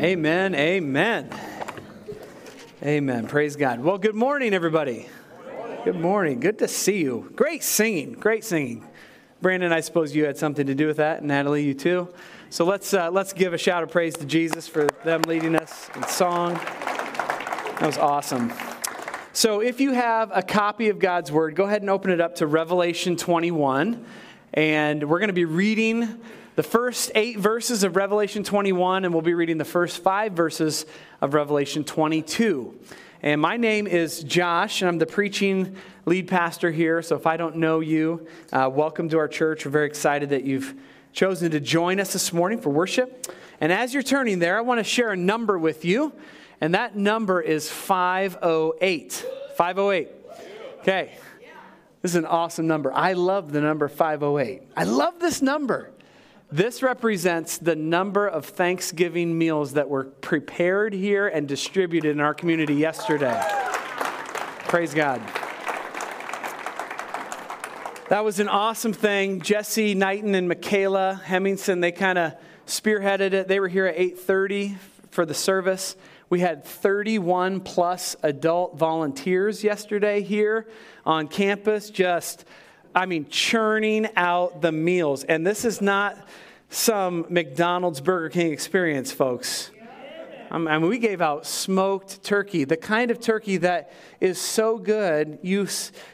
Amen. Amen. Amen. Praise God. Well, good morning, everybody. Good morning. Good to see you. Great singing. Great singing. Brandon, I suppose you had something to do with that. Natalie, you too. So let's uh, let's give a shout of praise to Jesus for them leading us in song. That was awesome. So if you have a copy of God's Word, go ahead and open it up to Revelation 21. And we're going to be reading the first eight verses of Revelation 21, and we'll be reading the first five verses of Revelation 22. And my name is Josh, and I'm the preaching lead pastor here. So if I don't know you, uh, welcome to our church. We're very excited that you've chosen to join us this morning for worship. And as you're turning there, I want to share a number with you, and that number is 508. 508. Okay. This is an awesome number. I love the number 508. I love this number. This represents the number of Thanksgiving meals that were prepared here and distributed in our community yesterday. Praise God. That was an awesome thing. Jesse Knighton and Michaela Hemmingson, they kind of spearheaded it. They were here at 8:30 for the service. We had 31 plus adult volunteers yesterday here on campus, just I mean, churning out the meals. And this is not some McDonald's Burger King experience, folks. I mean, we gave out smoked turkey, the kind of turkey that is so good, you,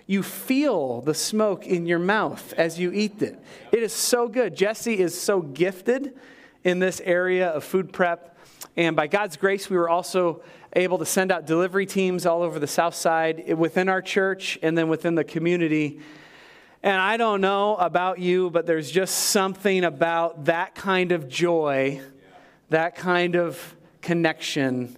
you feel the smoke in your mouth as you eat it. It is so good. Jesse is so gifted in this area of food prep. And by God's grace, we were also able to send out delivery teams all over the South Side eh, within our church and then within the community and I don't know about you, but there's just something about that kind of joy, that kind of connection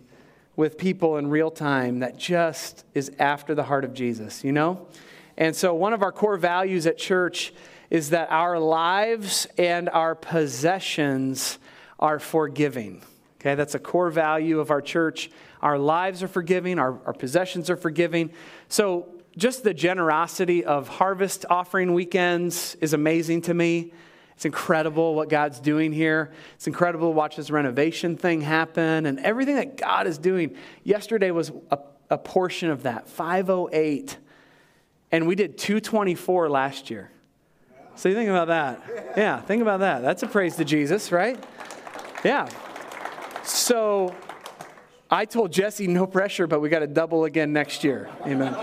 with people in real time that just is after the heart of Jesus, you know? And so, one of our core values at church is that our lives and our possessions are forgiving. Okay, that's a core value of our church. Our lives are forgiving, our, our possessions are forgiving. So, just the generosity of harvest offering weekends is amazing to me. It's incredible what God's doing here. It's incredible to watch this renovation thing happen and everything that God is doing. Yesterday was a, a portion of that 508. And we did 224 last year. So you think about that. Yeah, think about that. That's a praise to Jesus, right? Yeah. So I told Jesse, no pressure, but we got to double again next year. Amen.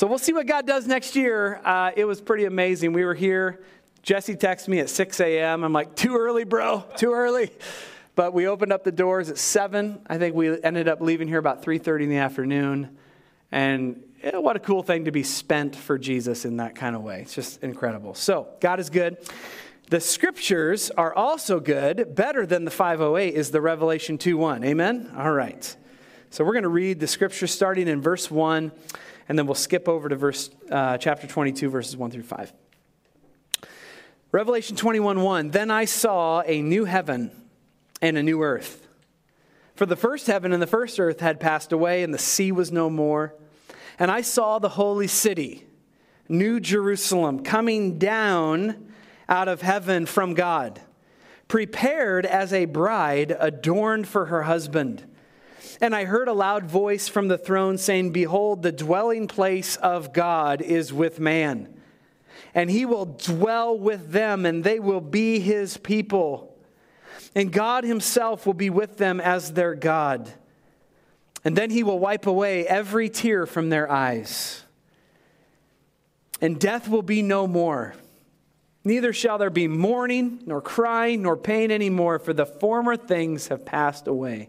So we'll see what God does next year. Uh, it was pretty amazing. We were here. Jesse texted me at 6 a.m. I'm like, too early, bro, too early. But we opened up the doors at 7. I think we ended up leaving here about 3.30 in the afternoon. And what a cool thing to be spent for Jesus in that kind of way. It's just incredible. So God is good. The scriptures are also good. Better than the 508 is the Revelation 2.1. Amen? All right. So we're going to read the scripture starting in verse 1 and then we'll skip over to verse uh, chapter 22 verses 1 through 5 revelation 21 1 then i saw a new heaven and a new earth. For the first heaven and the first earth had passed away and the sea was no more. And i saw the holy city new jerusalem coming down out of heaven from god prepared as a bride adorned for her husband and I heard a loud voice from the throne saying, Behold, the dwelling place of God is with man. And he will dwell with them, and they will be his people. And God himself will be with them as their God. And then he will wipe away every tear from their eyes. And death will be no more. Neither shall there be mourning, nor crying, nor pain anymore, for the former things have passed away.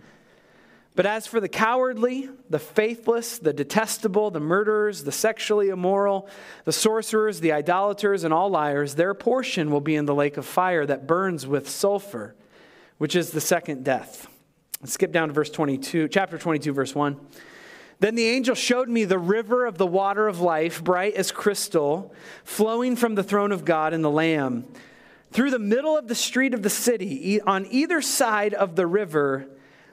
But as for the cowardly, the faithless, the detestable, the murderers, the sexually immoral, the sorcerers, the idolaters, and all liars, their portion will be in the lake of fire that burns with sulfur, which is the second death. Let's skip down to verse 22, chapter 22, verse 1. Then the angel showed me the river of the water of life, bright as crystal, flowing from the throne of God and the Lamb. Through the middle of the street of the city, on either side of the river,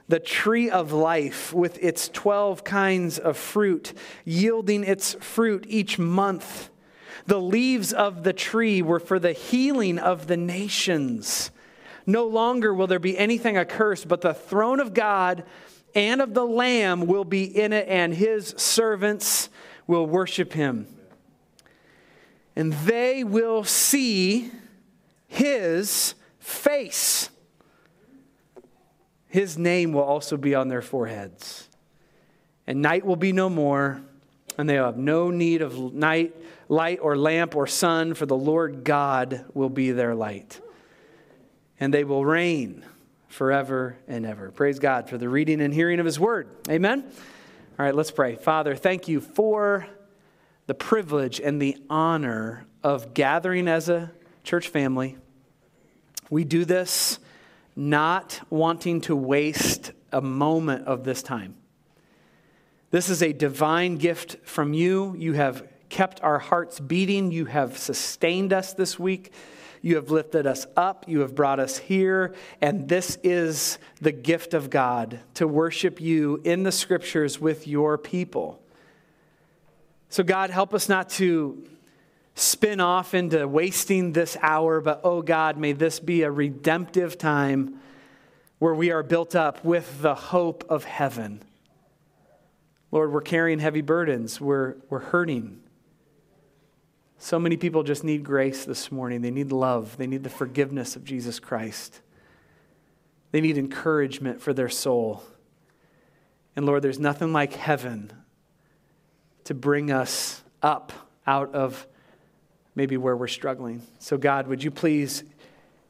the tree of life with its 12 kinds of fruit, yielding its fruit each month. The leaves of the tree were for the healing of the nations. No longer will there be anything accursed, but the throne of God and of the Lamb will be in it, and his servants will worship him. And they will see his face. His name will also be on their foreheads. And night will be no more, and they will have no need of night, light or lamp or sun, for the Lord God will be their light. And they will reign forever and ever. Praise God for the reading and hearing of His word. Amen. All right, let's pray. Father, thank you for the privilege and the honor of gathering as a church family. We do this not wanting to waste a moment of this time. This is a divine gift from you. You have kept our hearts beating, you have sustained us this week. You have lifted us up. You have brought us here. And this is the gift of God to worship you in the scriptures with your people. So, God, help us not to spin off into wasting this hour, but oh God, may this be a redemptive time where we are built up with the hope of heaven. Lord, we're carrying heavy burdens, we're, we're hurting. So many people just need grace this morning. They need love. They need the forgiveness of Jesus Christ. They need encouragement for their soul. And Lord, there's nothing like heaven to bring us up out of maybe where we're struggling. So, God, would you please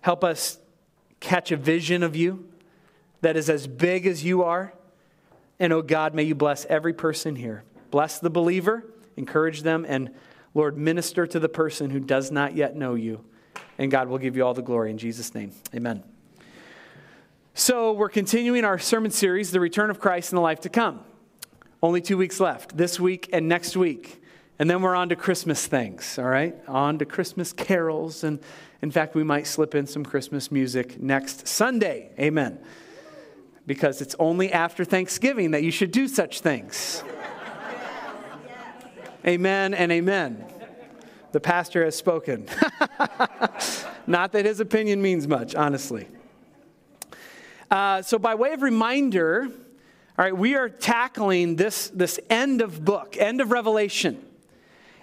help us catch a vision of you that is as big as you are? And, oh God, may you bless every person here. Bless the believer, encourage them, and Lord, minister to the person who does not yet know you. And God will give you all the glory in Jesus' name. Amen. So, we're continuing our sermon series, The Return of Christ and the Life to Come. Only two weeks left, this week and next week. And then we're on to Christmas things, all right? On to Christmas carols. And in fact, we might slip in some Christmas music next Sunday. Amen. Because it's only after Thanksgiving that you should do such things. Amen and amen. The pastor has spoken. Not that his opinion means much, honestly. Uh, so, by way of reminder, all right, we are tackling this, this end of book, end of Revelation.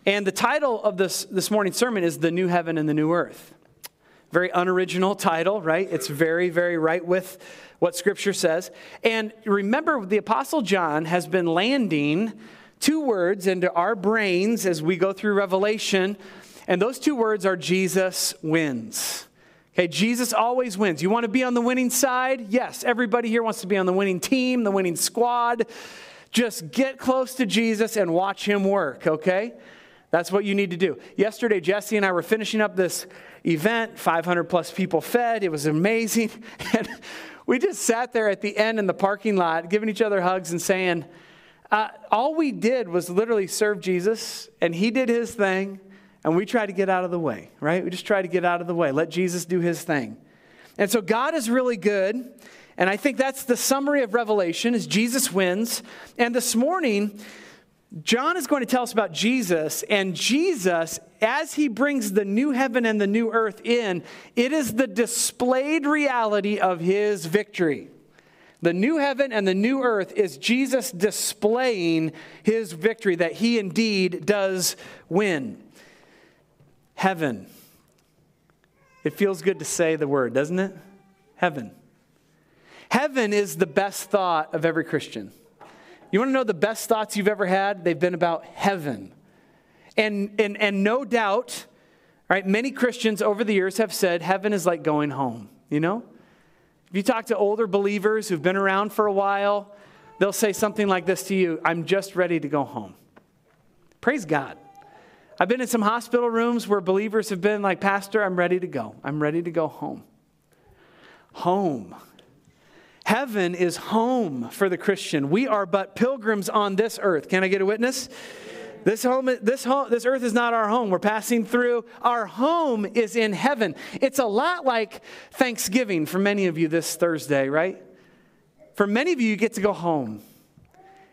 And the title of this, this morning's sermon is The New Heaven and the New Earth. Very unoriginal title, right? It's very, very right with what Scripture says. And remember, the Apostle John has been landing two words into our brains as we go through Revelation, and those two words are Jesus wins. Okay, Jesus always wins. You want to be on the winning side? Yes, everybody here wants to be on the winning team, the winning squad. Just get close to Jesus and watch him work, okay? That's what you need to do. Yesterday, Jesse and I were finishing up this event, 500 plus people fed. It was amazing. And we just sat there at the end in the parking lot, giving each other hugs and saying, uh, all we did was literally serve Jesus, and he did his thing, and we tried to get out of the way, right? We just tried to get out of the way, let Jesus do his thing. And so God is really good, and I think that's the summary of Revelation is Jesus wins. And this morning, John is going to tell us about Jesus, and Jesus, as he brings the new heaven and the new earth in, it is the displayed reality of his victory. The new heaven and the new earth is Jesus displaying his victory that he indeed does win. Heaven. It feels good to say the word, doesn't it? Heaven. Heaven is the best thought of every Christian. You want to know the best thoughts you've ever had? They've been about heaven. And, and, and no doubt, right, many Christians over the years have said heaven is like going home, you know? If you talk to older believers who've been around for a while, they'll say something like this to you I'm just ready to go home. Praise God. I've been in some hospital rooms where believers have been like, Pastor, I'm ready to go. I'm ready to go home. Home. Heaven is home for the Christian. We are but pilgrims on this earth. Can I get a witness? This home, this home, this earth is not our home. We're passing through. Our home is in heaven. It's a lot like Thanksgiving for many of you this Thursday, right? For many of you, you get to go home.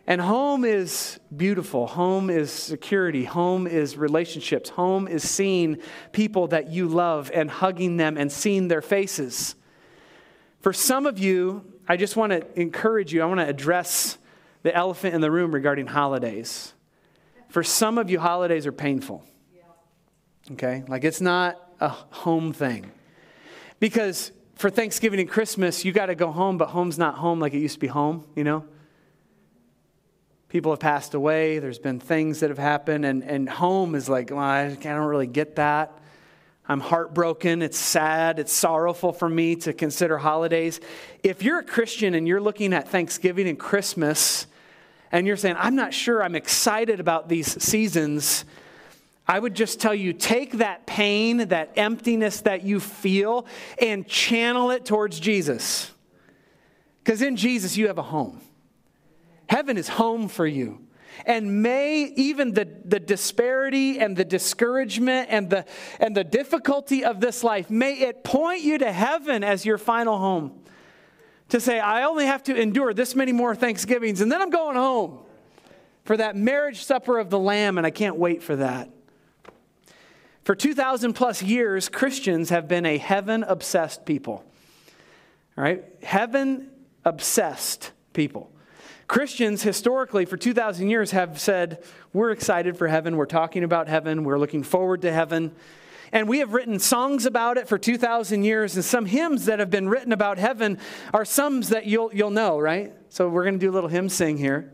And home is beautiful. Home is security. Home is relationships. Home is seeing people that you love and hugging them and seeing their faces. For some of you, I just want to encourage you, I want to address the elephant in the room regarding holidays. For some of you, holidays are painful. Okay? Like it's not a home thing. Because for Thanksgiving and Christmas, you got to go home, but home's not home like it used to be home, you know? People have passed away, there's been things that have happened, and, and home is like, well, I don't really get that. I'm heartbroken. It's sad. It's sorrowful for me to consider holidays. If you're a Christian and you're looking at Thanksgiving and Christmas and you're saying, I'm not sure I'm excited about these seasons, I would just tell you take that pain, that emptiness that you feel, and channel it towards Jesus. Because in Jesus, you have a home. Heaven is home for you. And may even the, the disparity and the discouragement and the, and the difficulty of this life, may it point you to heaven as your final home to say, I only have to endure this many more Thanksgivings, and then I'm going home for that marriage supper of the Lamb, and I can't wait for that. For 2,000 plus years, Christians have been a heaven obsessed people. All right? Heaven obsessed people. Christians, historically, for 2,000 years, have said, We're excited for heaven. We're talking about heaven. We're looking forward to heaven. And we have written songs about it for 2,000 years, and some hymns that have been written about heaven are some that you'll, you'll know, right? So we're going to do a little hymn sing here.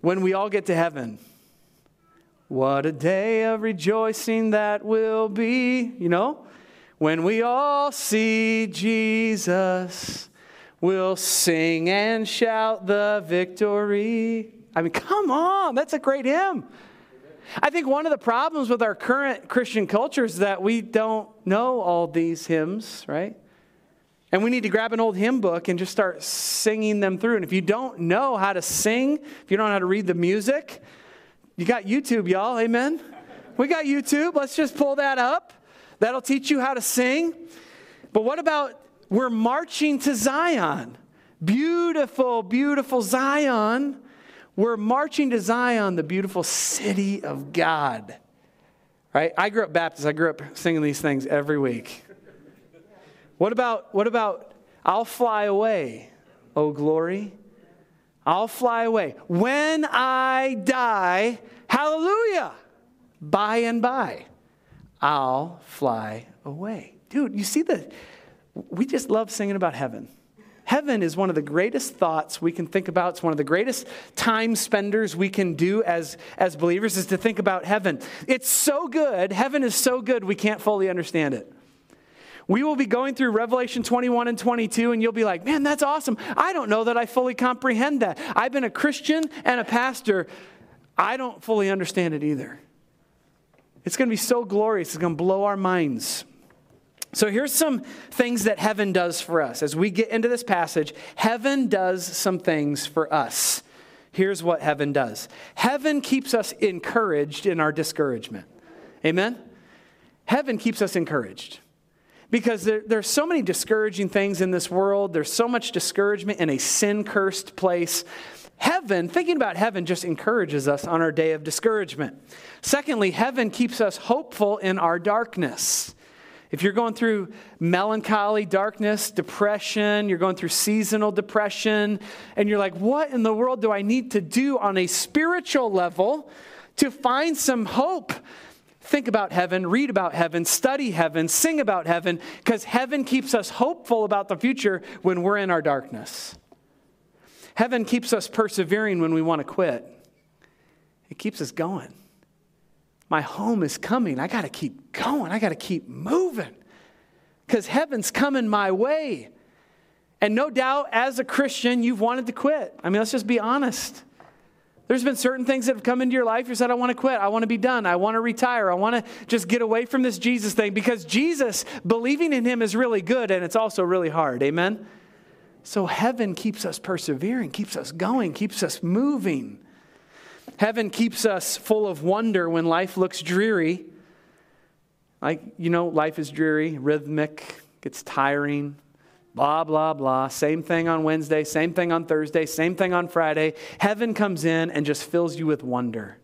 When we all get to heaven, what a day of rejoicing that will be, you know? When we all see Jesus, we'll sing and shout the victory. I mean, come on, that's a great hymn. I think one of the problems with our current Christian culture is that we don't know all these hymns, right? And we need to grab an old hymn book and just start singing them through. And if you don't know how to sing, if you don't know how to read the music, you got YouTube, y'all. Amen? We got YouTube. Let's just pull that up. That'll teach you how to sing. But what about we're marching to Zion? Beautiful, beautiful Zion. We're marching to Zion, the beautiful city of God. Right? I grew up Baptist. I grew up singing these things every week. What about what about I'll fly away, oh glory? I'll fly away. When I die, hallelujah. By and by, I'll fly away. Dude, you see the we just love singing about heaven. Heaven is one of the greatest thoughts we can think about. It's one of the greatest time spenders we can do as, as believers is to think about heaven. It's so good. Heaven is so good, we can't fully understand it. We will be going through Revelation 21 and 22, and you'll be like, man, that's awesome. I don't know that I fully comprehend that. I've been a Christian and a pastor. I don't fully understand it either. It's going to be so glorious, it's going to blow our minds. So here's some things that heaven does for us. As we get into this passage, heaven does some things for us. Here's what heaven does heaven keeps us encouraged in our discouragement. Amen? Heaven keeps us encouraged. Because there, there's so many discouraging things in this world. There's so much discouragement in a sin cursed place. Heaven, thinking about heaven, just encourages us on our day of discouragement. Secondly, heaven keeps us hopeful in our darkness. If you're going through melancholy, darkness, depression, you're going through seasonal depression, and you're like, what in the world do I need to do on a spiritual level to find some hope? Think about heaven, read about heaven, study heaven, sing about heaven, because heaven keeps us hopeful about the future when we're in our darkness. Heaven keeps us persevering when we want to quit, it keeps us going my home is coming. I got to keep going. I got to keep moving because heaven's coming my way. And no doubt, as a Christian, you've wanted to quit. I mean, let's just be honest. There's been certain things that have come into your life. You said, I want to quit. I want to be done. I want to retire. I want to just get away from this Jesus thing because Jesus, believing in Him is really good and it's also really hard. Amen? So heaven keeps us persevering, keeps us going, keeps us moving. Heaven keeps us full of wonder when life looks dreary. Like, you know, life is dreary, rhythmic, gets tiring, blah, blah, blah. Same thing on Wednesday, same thing on Thursday, same thing on Friday. Heaven comes in and just fills you with wonder.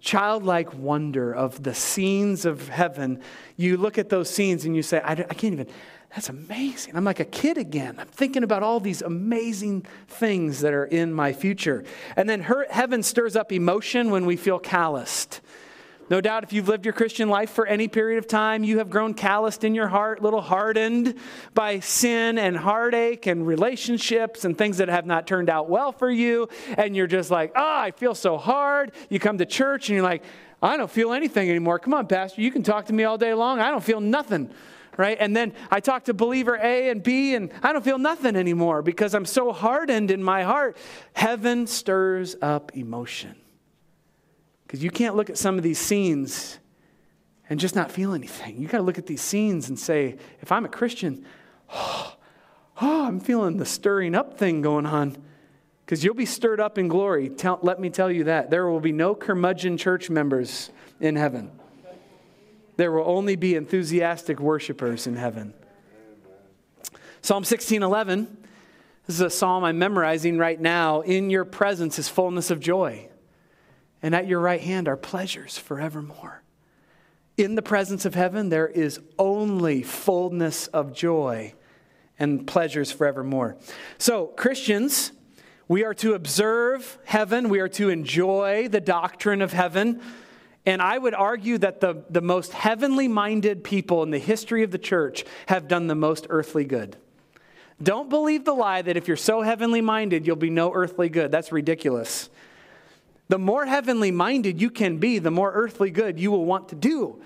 Childlike wonder of the scenes of heaven. You look at those scenes and you say, I, I can't even, that's amazing. I'm like a kid again. I'm thinking about all these amazing things that are in my future. And then her, heaven stirs up emotion when we feel calloused. No doubt, if you've lived your Christian life for any period of time, you have grown calloused in your heart, little hardened by sin and heartache and relationships and things that have not turned out well for you. And you're just like, oh, I feel so hard. You come to church and you're like, I don't feel anything anymore. Come on, Pastor, you can talk to me all day long. I don't feel nothing right? And then I talk to believer A and B, and I don't feel nothing anymore because I'm so hardened in my heart. Heaven stirs up emotion. Because you can't look at some of these scenes and just not feel anything. You got to look at these scenes and say, if I'm a Christian, oh, oh I'm feeling the stirring up thing going on. Because you'll be stirred up in glory. Tell, let me tell you that. There will be no curmudgeon church members in heaven. There will only be enthusiastic worshipers in heaven. Psalm 16:11. This is a psalm I'm memorizing right now. In your presence is fullness of joy, and at your right hand are pleasures forevermore. In the presence of heaven, there is only fullness of joy and pleasures forevermore. So, Christians, we are to observe heaven, we are to enjoy the doctrine of heaven. And I would argue that the, the most heavenly minded people in the history of the church have done the most earthly good. Don't believe the lie that if you're so heavenly minded, you'll be no earthly good. That's ridiculous. The more heavenly minded you can be, the more earthly good you will want to do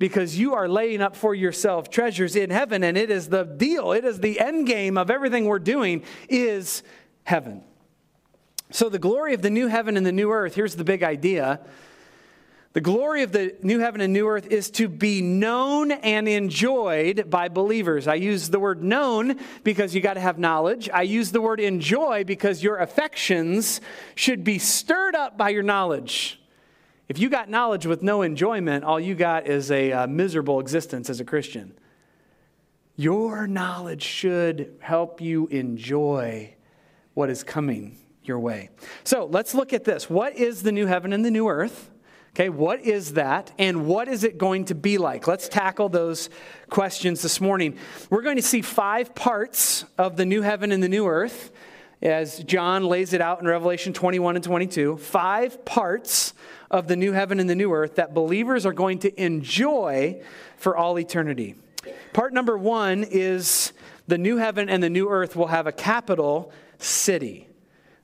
because you are laying up for yourself treasures in heaven and it is the deal it is the end game of everything we're doing is heaven so the glory of the new heaven and the new earth here's the big idea the glory of the new heaven and new earth is to be known and enjoyed by believers. I use the word known because you got to have knowledge. I use the word enjoy because your affections should be stirred up by your knowledge. If you got knowledge with no enjoyment, all you got is a uh, miserable existence as a Christian. Your knowledge should help you enjoy what is coming your way. So let's look at this. What is the new heaven and the new earth? Okay, what is that and what is it going to be like? Let's tackle those questions this morning. We're going to see five parts of the new heaven and the new earth as John lays it out in Revelation 21 and 22. Five parts of the new heaven and the new earth that believers are going to enjoy for all eternity. Part number one is the new heaven and the new earth will have a capital city.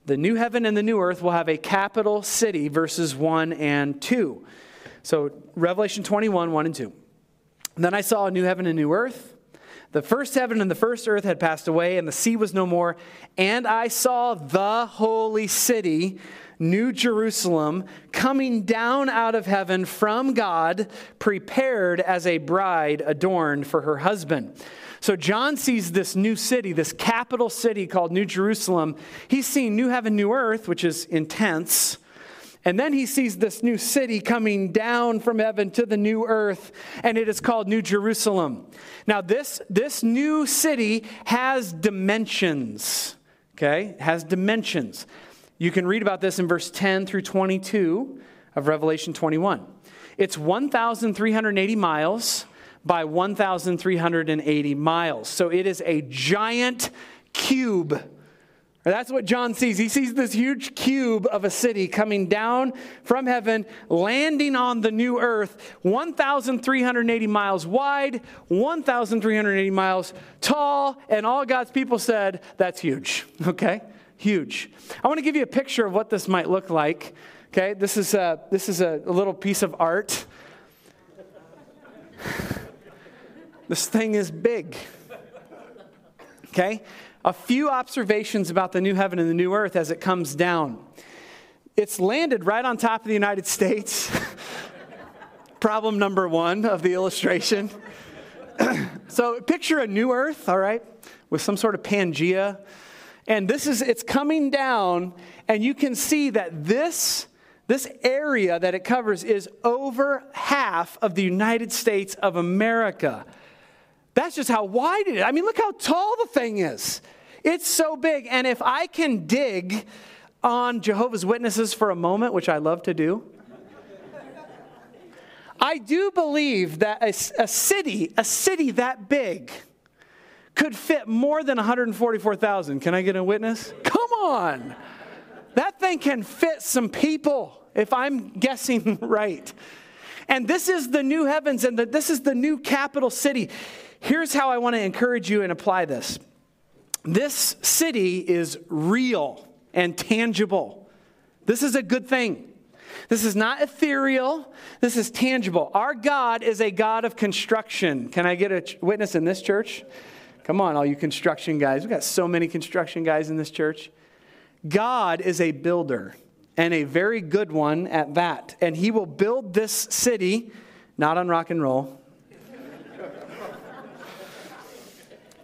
The new heaven and the new earth will have a capital city, verses 1 and 2. So, Revelation 21, 1 and 2. then I saw a new heaven and new earth. The first heaven and the first earth had passed away, and the sea was no more. And I saw the holy city, New Jerusalem, coming down out of heaven from God, prepared as a bride adorned for her husband. So John sees this new city, this capital city called New Jerusalem. He's seeing new heaven, new earth, which is intense. And then he sees this new city coming down from heaven to the new earth, and it is called New Jerusalem. Now, this, this new city has dimensions, okay? It has dimensions. You can read about this in verse 10 through 22 of Revelation 21. It's 1,380 miles by 1,380 miles. So it is a giant cube. That's what John sees. He sees this huge cube of a city coming down from heaven, landing on the new earth, 1,380 miles wide, 1,380 miles tall, and all God's people said, That's huge. Okay? Huge. I want to give you a picture of what this might look like. Okay? This is a, this is a, little piece of art. This thing is big. Okay? A few observations about the new heaven and the new earth as it comes down. It's landed right on top of the United States. Problem number one of the illustration. so picture a new earth, all right, with some sort of Pangea And this is, it's coming down, and you can see that this, this area that it covers is over half of the United States of America. That's just how wide it is. I mean, look how tall the thing is. It's so big. And if I can dig on Jehovah's Witnesses for a moment, which I love to do, I do believe that a, a city, a city that big, could fit more than 144,000. Can I get a witness? Come on. That thing can fit some people, if I'm guessing right. And this is the new heavens and the, this is the new capital city. Here's how I want to encourage you and apply this this city is real and tangible. This is a good thing. This is not ethereal. This is tangible. Our God is a God of construction. Can I get a witness in this church? Come on, all you construction guys. We've got so many construction guys in this church. God is a builder and a very good one at that. And he will build this city, not on rock and roll.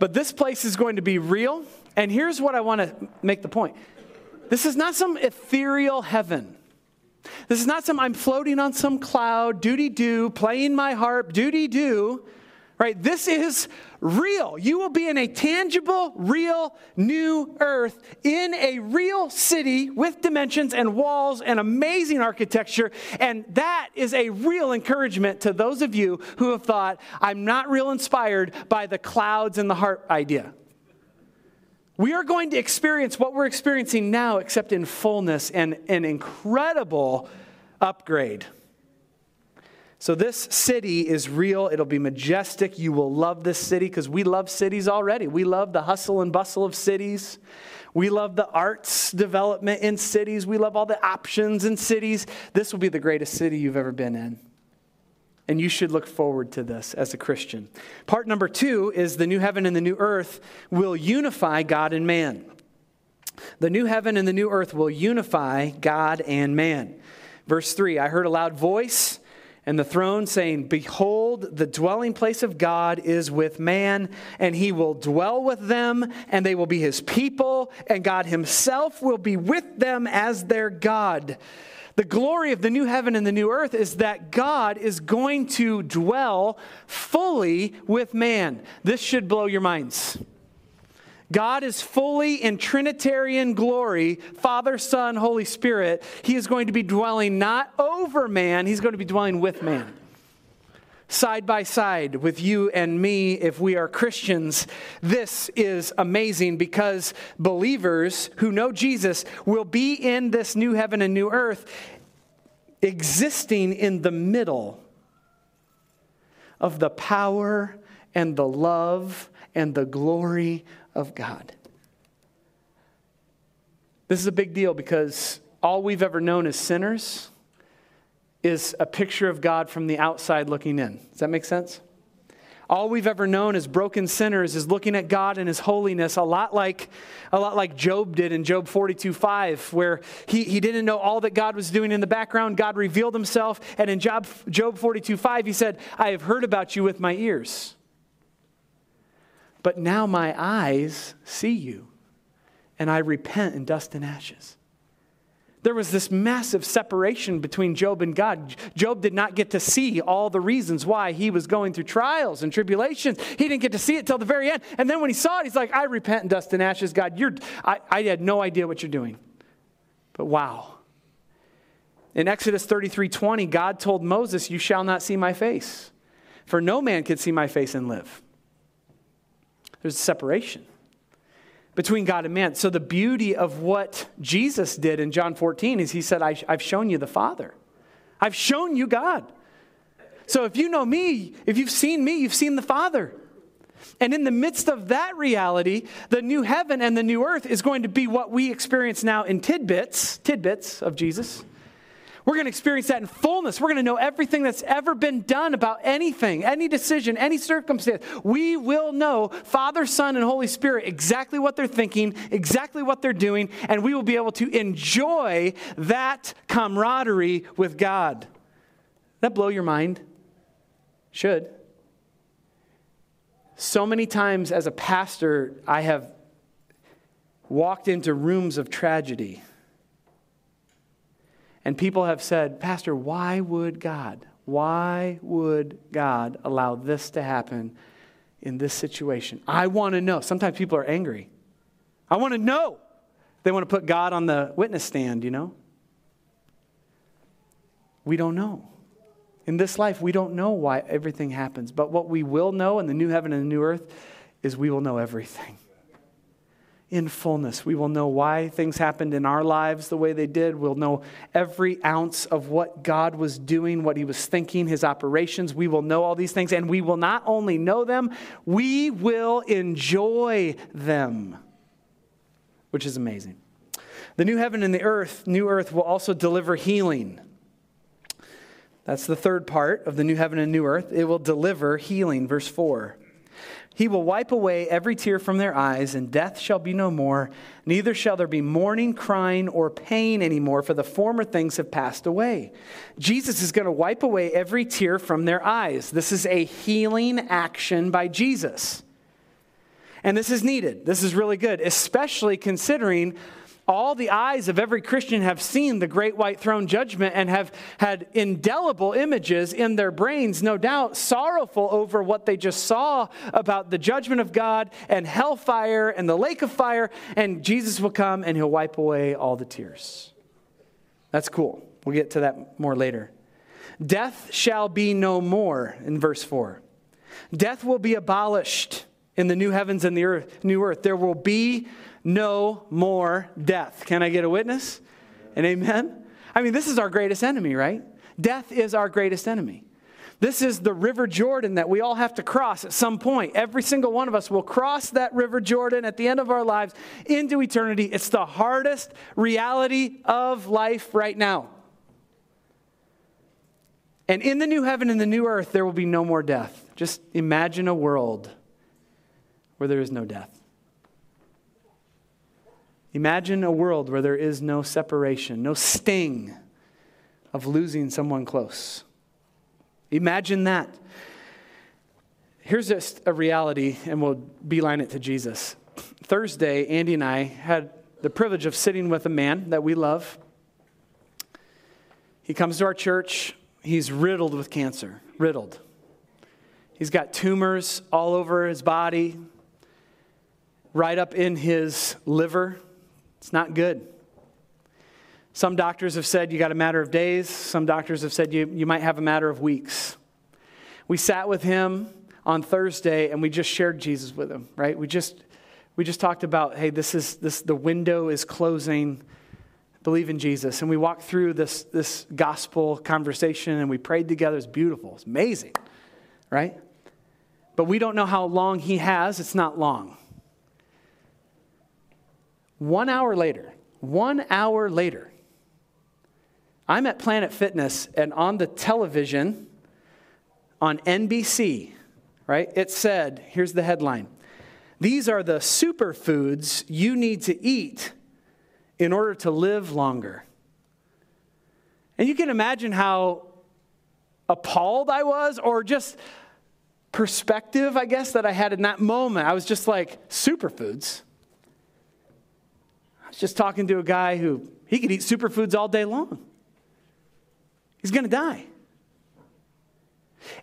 But this place is going to be real. And here's what I want to make the point this is not some ethereal heaven. This is not some I'm floating on some cloud, doody doo, playing my harp, doody doo right? This is real. You will be in a tangible, real new earth in a real city with dimensions and walls and amazing architecture. And that is a real encouragement to those of you who have thought, I'm not real inspired by the clouds and the heart idea. We are going to experience what we're experiencing now, except in fullness and an incredible upgrade. So, this city is real. It'll be majestic. You will love this city because we love cities already. We love the hustle and bustle of cities. We love the arts development in cities. We love all the options in cities. This will be the greatest city you've ever been in. And you should look forward to this as a Christian. Part number two is the new heaven and the new earth will unify God and man. The new heaven and the new earth will unify God and man. Verse 3 I heard a loud voice and the throne, saying, Behold, the dwelling place of God is with man, and he will dwell with them, and they will be his people, and God himself will be with them as their God. The glory of the new heaven and the new earth is that God is going to dwell fully with man. This should blow your minds. God is fully in Trinitarian glory, Father, Son, Holy Spirit. He is going to be dwelling not over man, He's going to be dwelling with man. Side by side with you and me, if we are Christians, this is amazing because believers who know Jesus will be in this new heaven and new earth, existing in the middle of the power and the love and the glory of God. This is a big deal because all we've ever known as sinners is a picture of God from the outside looking in. Does that make sense? All we've ever known as broken sinners is looking at God and his holiness a lot like a lot like Job did in Job 42 5, where he, he didn't know all that God was doing in the background. God revealed himself, and in Job, Job 42 5, he said, I have heard about you with my ears but now my eyes see you, and I repent in dust and ashes. There was this massive separation between Job and God. Job did not get to see all the reasons why he was going through trials and tribulations. He didn't get to see it till the very end. And then when he saw it, he's like, I repent in dust and ashes. God, you're, I, I had no idea what you're doing. But wow. In Exodus 33 20, God told Moses, You shall not see my face, for no man can see my face and live. There's a separation between God and man. So, the beauty of what Jesus did in John 14 is he said, I've shown you the Father, I've shown you God. So, if you know me, if you've seen me, you've seen the Father. And in the midst of that reality, the new heaven and the new earth is going to be what we experience now in tidbits, tidbits of Jesus. We're going to experience that in fullness. We're going to know everything that's ever been done about anything, any decision, any circumstance. We will know Father, Son, and Holy Spirit exactly what they're thinking, exactly what they're doing, and we will be able to enjoy that camaraderie with God. That blow your mind? Should. So many times as a pastor, I have walked into rooms of tragedy. And people have said, Pastor, why would God, why would God allow this to happen in this situation? I want to know. Sometimes people are angry. I want to know. They want to put God on the witness stand, you know? We don't know. In this life, we don't know why everything happens. But what we will know in the new heaven and the new earth is we will know everything. In fullness, we will know why things happened in our lives the way they did. We'll know every ounce of what God was doing, what He was thinking, His operations. We will know all these things, and we will not only know them, we will enjoy them, which is amazing. The new heaven and the earth, new earth, will also deliver healing. That's the third part of the new heaven and new earth. It will deliver healing. Verse 4. He will wipe away every tear from their eyes, and death shall be no more. Neither shall there be mourning, crying, or pain anymore, for the former things have passed away. Jesus is going to wipe away every tear from their eyes. This is a healing action by Jesus. And this is needed. This is really good, especially considering all the eyes of every Christian have seen the great white throne judgment and have had indelible images in their brains, no doubt, sorrowful over what they just saw about the judgment of God and hellfire and the lake of fire. And Jesus will come and he'll wipe away all the tears. That's cool. We'll get to that more later. Death shall be no more, in verse 4. Death will be abolished in the new heavens and the earth, new earth. There will be no more death. Can I get a witness? And amen? I mean, this is our greatest enemy, right? Death is our greatest enemy. This is the River Jordan that we all have to cross at some point. Every single one of us will cross that River Jordan at the end of our lives into eternity. It's the hardest reality of life right now. And in the new heaven and the new earth, there will be no more death. Just imagine a world where there is no death. Imagine a world where there is no separation, no sting of losing someone close. Imagine that. Here's just a reality, and we'll beeline it to Jesus. Thursday, Andy and I had the privilege of sitting with a man that we love. He comes to our church. He's riddled with cancer, riddled. He's got tumors all over his body, right up in his liver. It's not good. Some doctors have said you got a matter of days. Some doctors have said you, you might have a matter of weeks. We sat with him on Thursday and we just shared Jesus with him, right? We just we just talked about, hey, this is this the window is closing. Believe in Jesus. And we walked through this, this gospel conversation and we prayed together. It's beautiful. It's amazing, right? But we don't know how long he has. It's not long. One hour later, one hour later, I'm at Planet Fitness and on the television on NBC, right, it said, here's the headline These are the superfoods you need to eat in order to live longer. And you can imagine how appalled I was, or just perspective, I guess, that I had in that moment. I was just like, superfoods? Was just talking to a guy who he could eat superfoods all day long. He's going to die.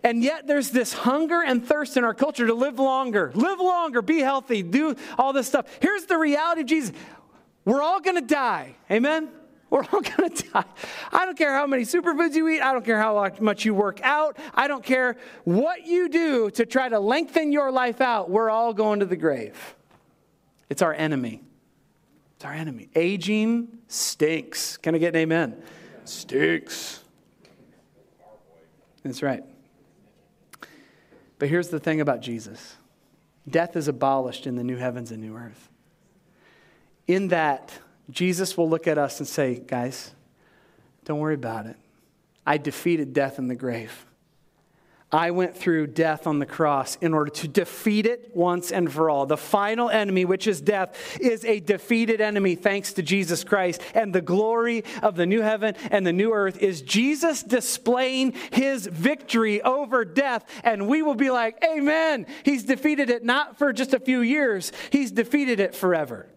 And yet there's this hunger and thirst in our culture to live longer, live longer, be healthy, do all this stuff. Here's the reality of Jesus. We're all going to die. Amen? We're all going to die. I don't care how many superfoods you eat. I don't care how much you work out. I don't care what you do to try to lengthen your life out. We're all going to the grave. It's our enemy. It's our enemy. Aging stinks. Can I get an amen? Stinks. That's right. But here's the thing about Jesus death is abolished in the new heavens and new earth. In that, Jesus will look at us and say, Guys, don't worry about it. I defeated death in the grave. I went through death on the cross in order to defeat it once and for all. The final enemy, which is death, is a defeated enemy thanks to Jesus Christ. And the glory of the new heaven and the new earth is Jesus displaying his victory over death. And we will be like, Amen. He's defeated it not for just a few years, he's defeated it forever.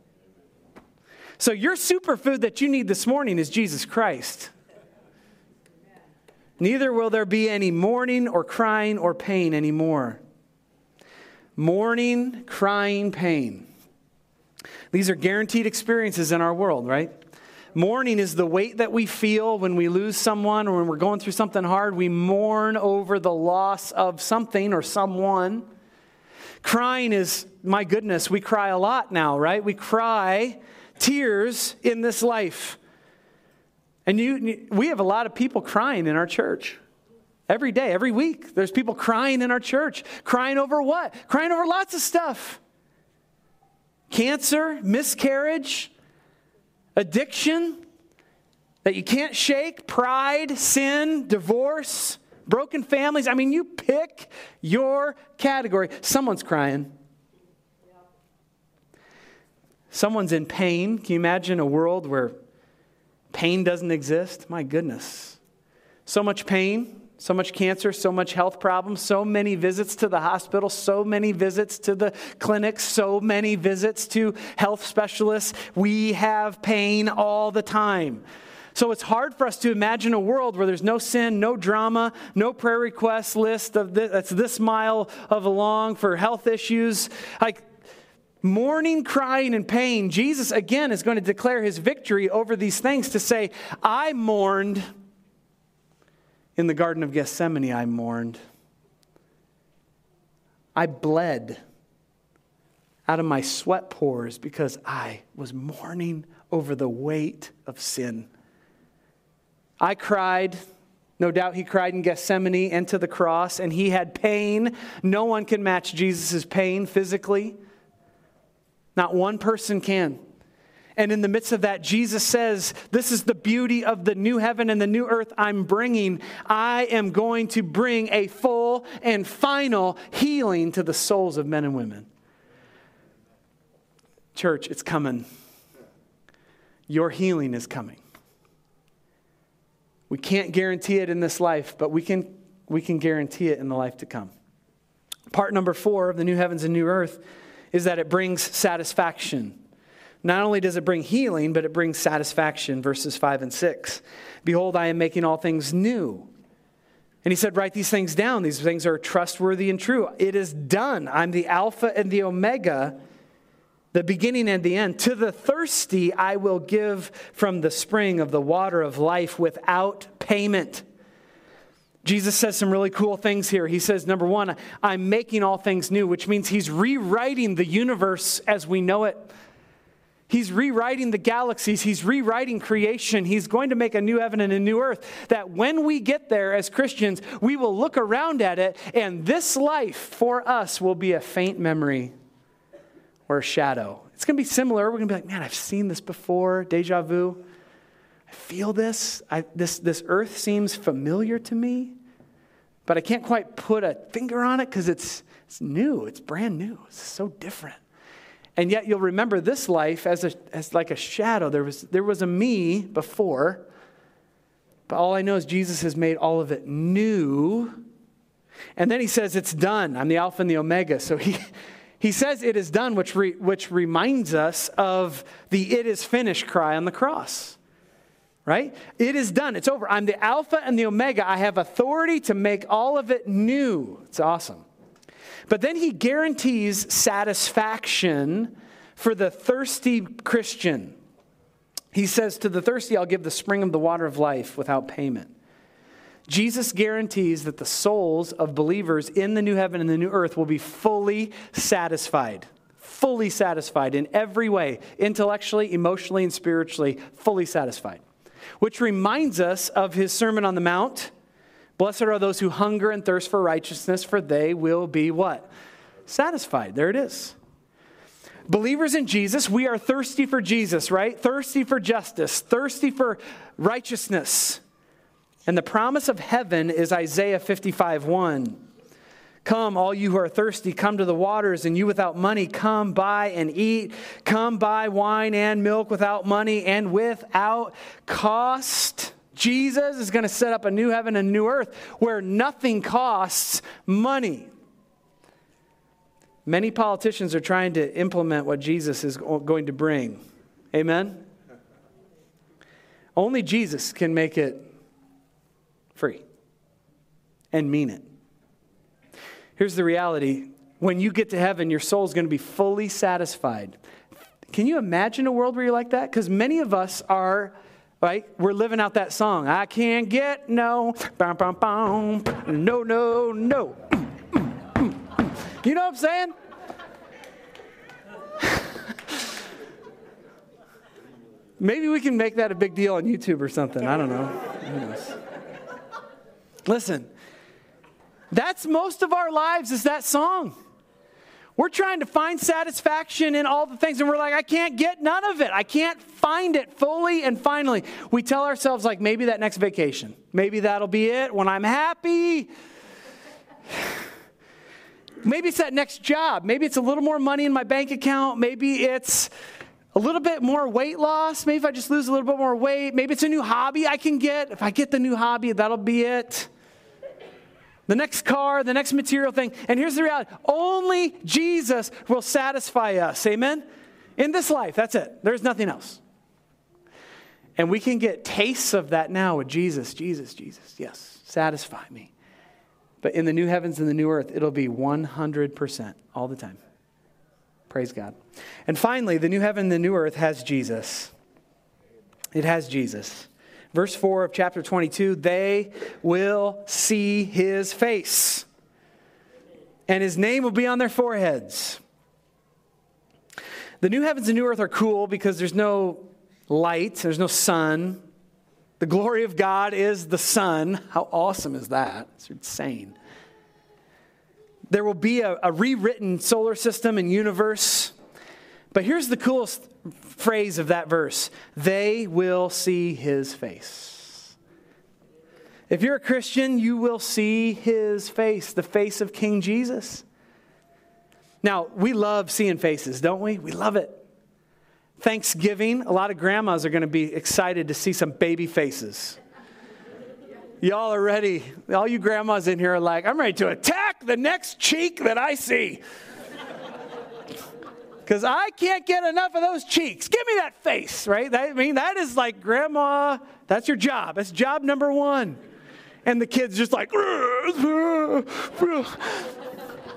So, your superfood that you need this morning is Jesus Christ. Neither will there be any mourning or crying or pain anymore. Mourning, crying, pain. These are guaranteed experiences in our world, right? Mourning is the weight that we feel when we lose someone or when we're going through something hard. We mourn over the loss of something or someone. Crying is, my goodness, we cry a lot now, right? We cry tears in this life. And you, we have a lot of people crying in our church. Every day, every week, there's people crying in our church. Crying over what? Crying over lots of stuff cancer, miscarriage, addiction that you can't shake, pride, sin, divorce, broken families. I mean, you pick your category. Someone's crying. Someone's in pain. Can you imagine a world where pain doesn't exist? My goodness. So much pain so much cancer, so much health problems, so many visits to the hospital, so many visits to the clinics, so many visits to health specialists. We have pain all the time. So it's hard for us to imagine a world where there's no sin, no drama, no prayer request list of this, that's this mile of along for health issues. Like mourning, crying, and pain. Jesus again is going to declare his victory over these things to say, I mourned in the Garden of Gethsemane, I mourned. I bled out of my sweat pores because I was mourning over the weight of sin. I cried. No doubt he cried in Gethsemane and to the cross, and he had pain. No one can match Jesus' pain physically. Not one person can. And in the midst of that, Jesus says, This is the beauty of the new heaven and the new earth I'm bringing. I am going to bring a full and final healing to the souls of men and women. Church, it's coming. Your healing is coming. We can't guarantee it in this life, but we can, we can guarantee it in the life to come. Part number four of the new heavens and new earth is that it brings satisfaction. Not only does it bring healing, but it brings satisfaction, verses 5 and 6. Behold, I am making all things new. And he said, Write these things down. These things are trustworthy and true. It is done. I'm the Alpha and the Omega, the beginning and the end. To the thirsty, I will give from the spring of the water of life without payment. Jesus says some really cool things here. He says, number one, I'm making all things new, which means he's rewriting the universe as we know it. He's rewriting the galaxies. He's rewriting creation. He's going to make a new heaven and a new earth. That when we get there as Christians, we will look around at it, and this life for us will be a faint memory or a shadow. It's going to be similar. We're going to be like, man, I've seen this before, deja vu. Feel this. I, this, this earth seems familiar to me, but I can't quite put a finger on it because it's, it's new. It's brand new. It's so different. And yet you'll remember this life as, a, as like a shadow. There was, there was a me before, but all I know is Jesus has made all of it new. And then he says, It's done. I'm the Alpha and the Omega. So he, he says it is done, which, re, which reminds us of the it is finished cry on the cross. Right? It is done. It's over. I'm the Alpha and the Omega. I have authority to make all of it new. It's awesome. But then he guarantees satisfaction for the thirsty Christian. He says, To the thirsty, I'll give the spring of the water of life without payment. Jesus guarantees that the souls of believers in the new heaven and the new earth will be fully satisfied. Fully satisfied in every way, intellectually, emotionally, and spiritually, fully satisfied. Which reminds us of his Sermon on the Mount Blessed are those who hunger and thirst for righteousness, for they will be what? Satisfied. There it is. Believers in Jesus, we are thirsty for Jesus, right? Thirsty for justice, thirsty for righteousness. And the promise of heaven is Isaiah 55 1. Come, all you who are thirsty, come to the waters, and you without money, come buy and eat. Come buy wine and milk without money and without cost. Jesus is going to set up a new heaven and new earth where nothing costs money. Many politicians are trying to implement what Jesus is going to bring. Amen? Only Jesus can make it free and mean it. Here's the reality when you get to heaven, your soul is going to be fully satisfied. Can you imagine a world where you're like that? Because many of us are, right? We're living out that song. I can't get no, bum, bum, bum, no, no, no. You know what I'm saying? Maybe we can make that a big deal on YouTube or something. I don't know. Listen, that's most of our lives is that song. We're trying to find satisfaction in all the things, and we're like, I can't get none of it. I can't find it fully and finally. We tell ourselves, like, maybe that next vacation, maybe that'll be it when I'm happy. Maybe it's that next job. Maybe it's a little more money in my bank account. Maybe it's a little bit more weight loss. Maybe if I just lose a little bit more weight. Maybe it's a new hobby I can get. If I get the new hobby, that'll be it the next car, the next material thing. And here's the reality only Jesus will satisfy us. Amen? In this life, that's it. There's nothing else. And we can get tastes of that now with Jesus, Jesus, Jesus. Yes, satisfy me. But in the new heavens and the new earth, it'll be 100% all the time. Praise God. And finally, the new heaven and the new earth has Jesus. It has Jesus. Verse 4 of chapter 22 they will see his face, and his name will be on their foreheads. The new heavens and new earth are cool because there's no light, there's no sun. The glory of God is the sun. How awesome is that? It's insane. There will be a, a rewritten solar system and universe. But here's the coolest phrase of that verse they will see his face. If you're a Christian, you will see his face, the face of King Jesus. Now, we love seeing faces, don't we? We love it. Thanksgiving, a lot of grandmas are going to be excited to see some baby faces. Y'all are ready. All you grandmas in here are like, I'm ready to attack the next cheek that I see because I can't get enough of those cheeks. Give me that face, right? I mean, that is like grandma, that's your job. That's job number one. And the kid's just like,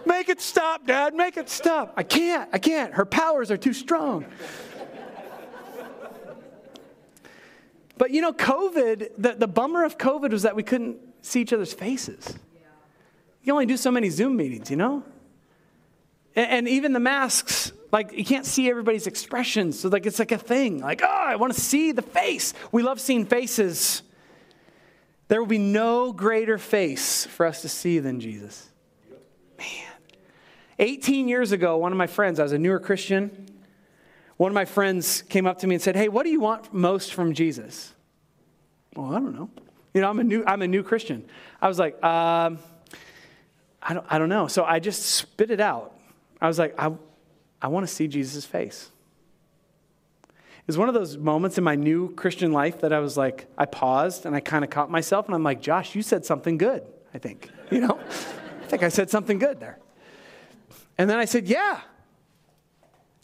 make it stop, Dad, make it stop. I can't, I can't. Her powers are too strong. But you know, COVID, the, the bummer of COVID was that we couldn't see each other's faces. You only do so many Zoom meetings, you know? And, and even the masks like you can't see everybody's expressions. So like it's like a thing. Like oh i want to see the face. We love seeing faces. There will be no greater face for us to see than jesus. Man. 18 years ago one of my friends i was a newer christian one of my friends came up to me and said hey what do you want most from jesus? Well i don't know. You know i'm a new i'm a new christian. I was like um, I, don't, I don't know. So i just spit it out. I was like I, I want to see Jesus' face. It was one of those moments in my new Christian life that I was like, I paused and I kind of caught myself and I'm like, Josh, you said something good, I think. You know? I think I said something good there. And then I said, Yeah.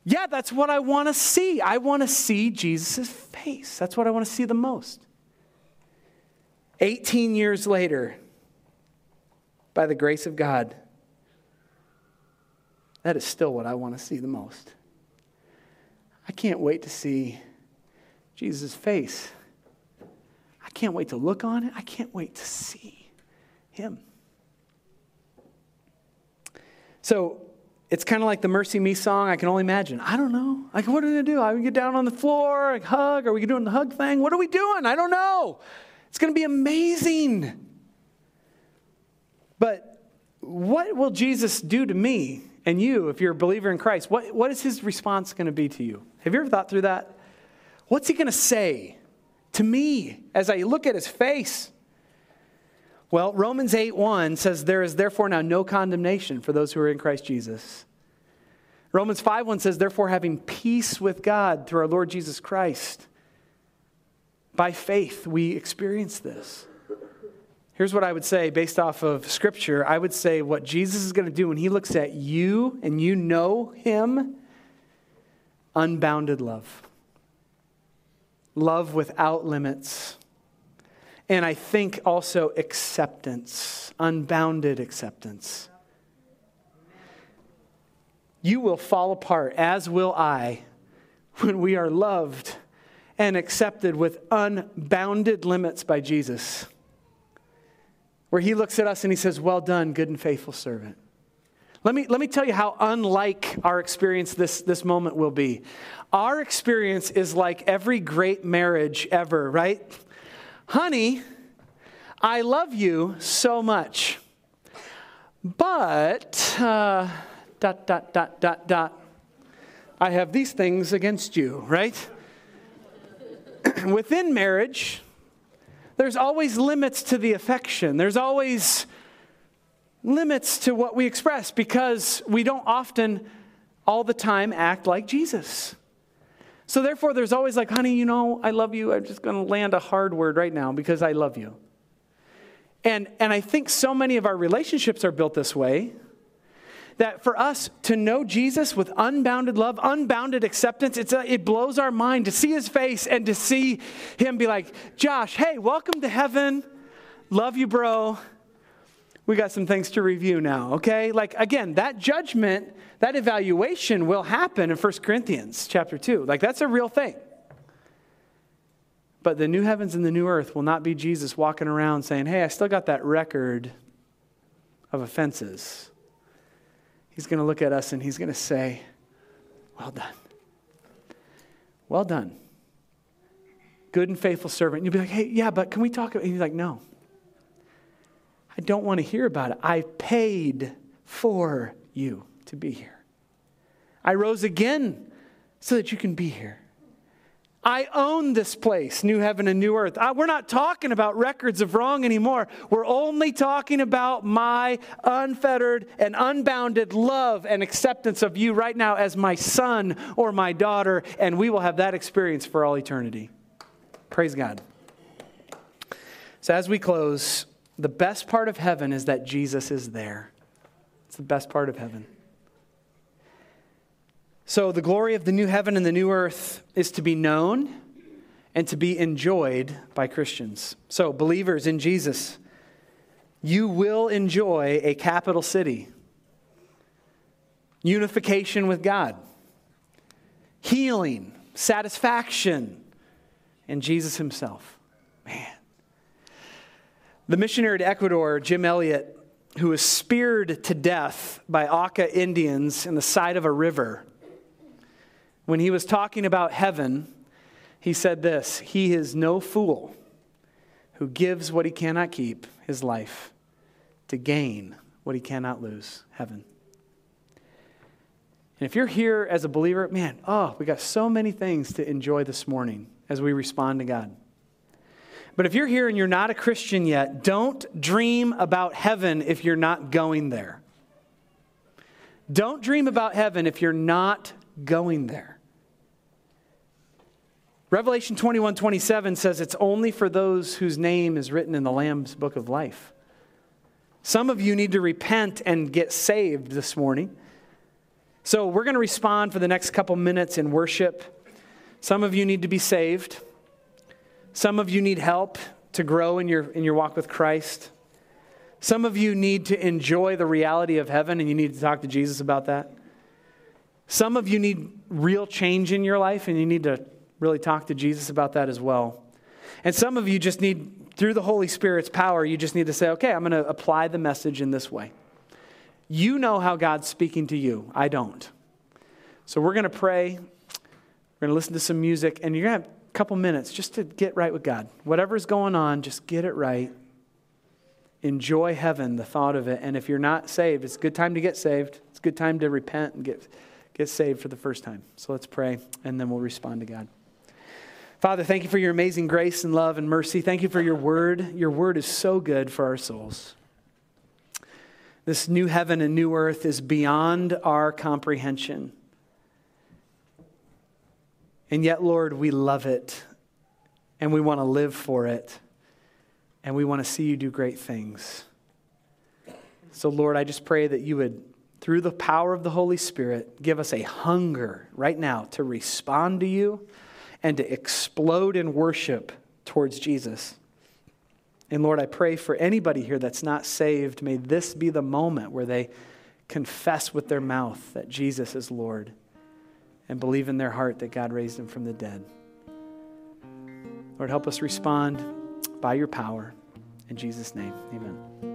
Yeah, that's what I want to see. I want to see Jesus' face. That's what I want to see the most. 18 years later, by the grace of God, that is still what I want to see the most. I can't wait to see Jesus' face. I can't wait to look on it. I can't wait to see him. So it's kind of like the MercyMe song. I can only imagine. I don't know. Like, what are we going to do? Are we get down on the floor, like hug? Are we doing the hug thing? What are we doing? I don't know. It's going to be amazing. But what will Jesus do to me and you, if you're a believer in Christ, what, what is his response going to be to you? Have you ever thought through that? What's he going to say to me as I look at his face? Well, Romans 8 1 says, There is therefore now no condemnation for those who are in Christ Jesus. Romans 5 1 says, Therefore, having peace with God through our Lord Jesus Christ. By faith, we experience this. Here's what I would say based off of Scripture I would say what Jesus is going to do when he looks at you and you know him unbounded love. love without limits, and I think also acceptance, unbounded acceptance. You will fall apart, as will I, when we are loved and accepted with unbounded limits by Jesus. Where he looks at us and he says, Well done, good and faithful servant. Let me, let me tell you how unlike our experience this, this moment will be. Our experience is like every great marriage ever, right? Honey, I love you so much. But, uh, dot, dot, dot, dot, dot, I have these things against you, right? Within marriage, there's always limits to the affection. There's always limits to what we express because we don't often, all the time, act like Jesus. So, therefore, there's always like, honey, you know, I love you. I'm just going to land a hard word right now because I love you. And, and I think so many of our relationships are built this way that for us to know Jesus with unbounded love, unbounded acceptance, it's a, it blows our mind to see his face and to see him be like, Josh, hey, welcome to heaven. Love you, bro we got some things to review now, okay? Like, again, that judgment, that evaluation will happen in 1 Corinthians chapter 2. Like, that's a real thing. But the new heavens and the new earth will not be Jesus walking around saying, hey, I still got that record of offenses. He's going to look at us and he's going to say, well done. Well done. Good and faithful servant. And you'll be like, hey, yeah, but can we talk? about it? And he's like, no. I don't want to hear about it. I paid for you to be here. I rose again so that you can be here. I own this place, new heaven and new earth. I, we're not talking about records of wrong anymore. We're only talking about my unfettered and unbounded love and acceptance of you right now as my son or my daughter, and we will have that experience for all eternity. Praise God. So, as we close, the best part of heaven is that Jesus is there. It's the best part of heaven. So, the glory of the new heaven and the new earth is to be known and to be enjoyed by Christians. So, believers in Jesus, you will enjoy a capital city, unification with God, healing, satisfaction, and Jesus Himself. Man. The missionary to Ecuador, Jim Elliot, who was speared to death by Auca Indians in the side of a river, when he was talking about heaven, he said this He is no fool who gives what he cannot keep, his life, to gain what he cannot lose, heaven. And if you're here as a believer, man, oh, we got so many things to enjoy this morning as we respond to God. But if you're here and you're not a Christian yet, don't dream about heaven if you're not going there. Don't dream about heaven if you're not going there. Revelation 21 27 says it's only for those whose name is written in the Lamb's book of life. Some of you need to repent and get saved this morning. So we're going to respond for the next couple minutes in worship. Some of you need to be saved. Some of you need help to grow in your, in your walk with Christ. Some of you need to enjoy the reality of heaven and you need to talk to Jesus about that. Some of you need real change in your life and you need to really talk to Jesus about that as well. And some of you just need, through the Holy Spirit's power, you just need to say, okay, I'm going to apply the message in this way. You know how God's speaking to you. I don't. So we're going to pray. We're going to listen to some music, and you're going to have a couple minutes just to get right with God. Whatever's going on, just get it right. Enjoy heaven, the thought of it. And if you're not saved, it's a good time to get saved. It's a good time to repent and get, get saved for the first time. So let's pray, and then we'll respond to God. Father, thank you for your amazing grace and love and mercy. Thank you for your word. Your word is so good for our souls. This new heaven and new earth is beyond our comprehension. And yet, Lord, we love it and we want to live for it and we want to see you do great things. So, Lord, I just pray that you would, through the power of the Holy Spirit, give us a hunger right now to respond to you and to explode in worship towards Jesus. And Lord, I pray for anybody here that's not saved, may this be the moment where they confess with their mouth that Jesus is Lord and believe in their heart that God raised him from the dead. Lord, help us respond by your power. In Jesus' name, amen.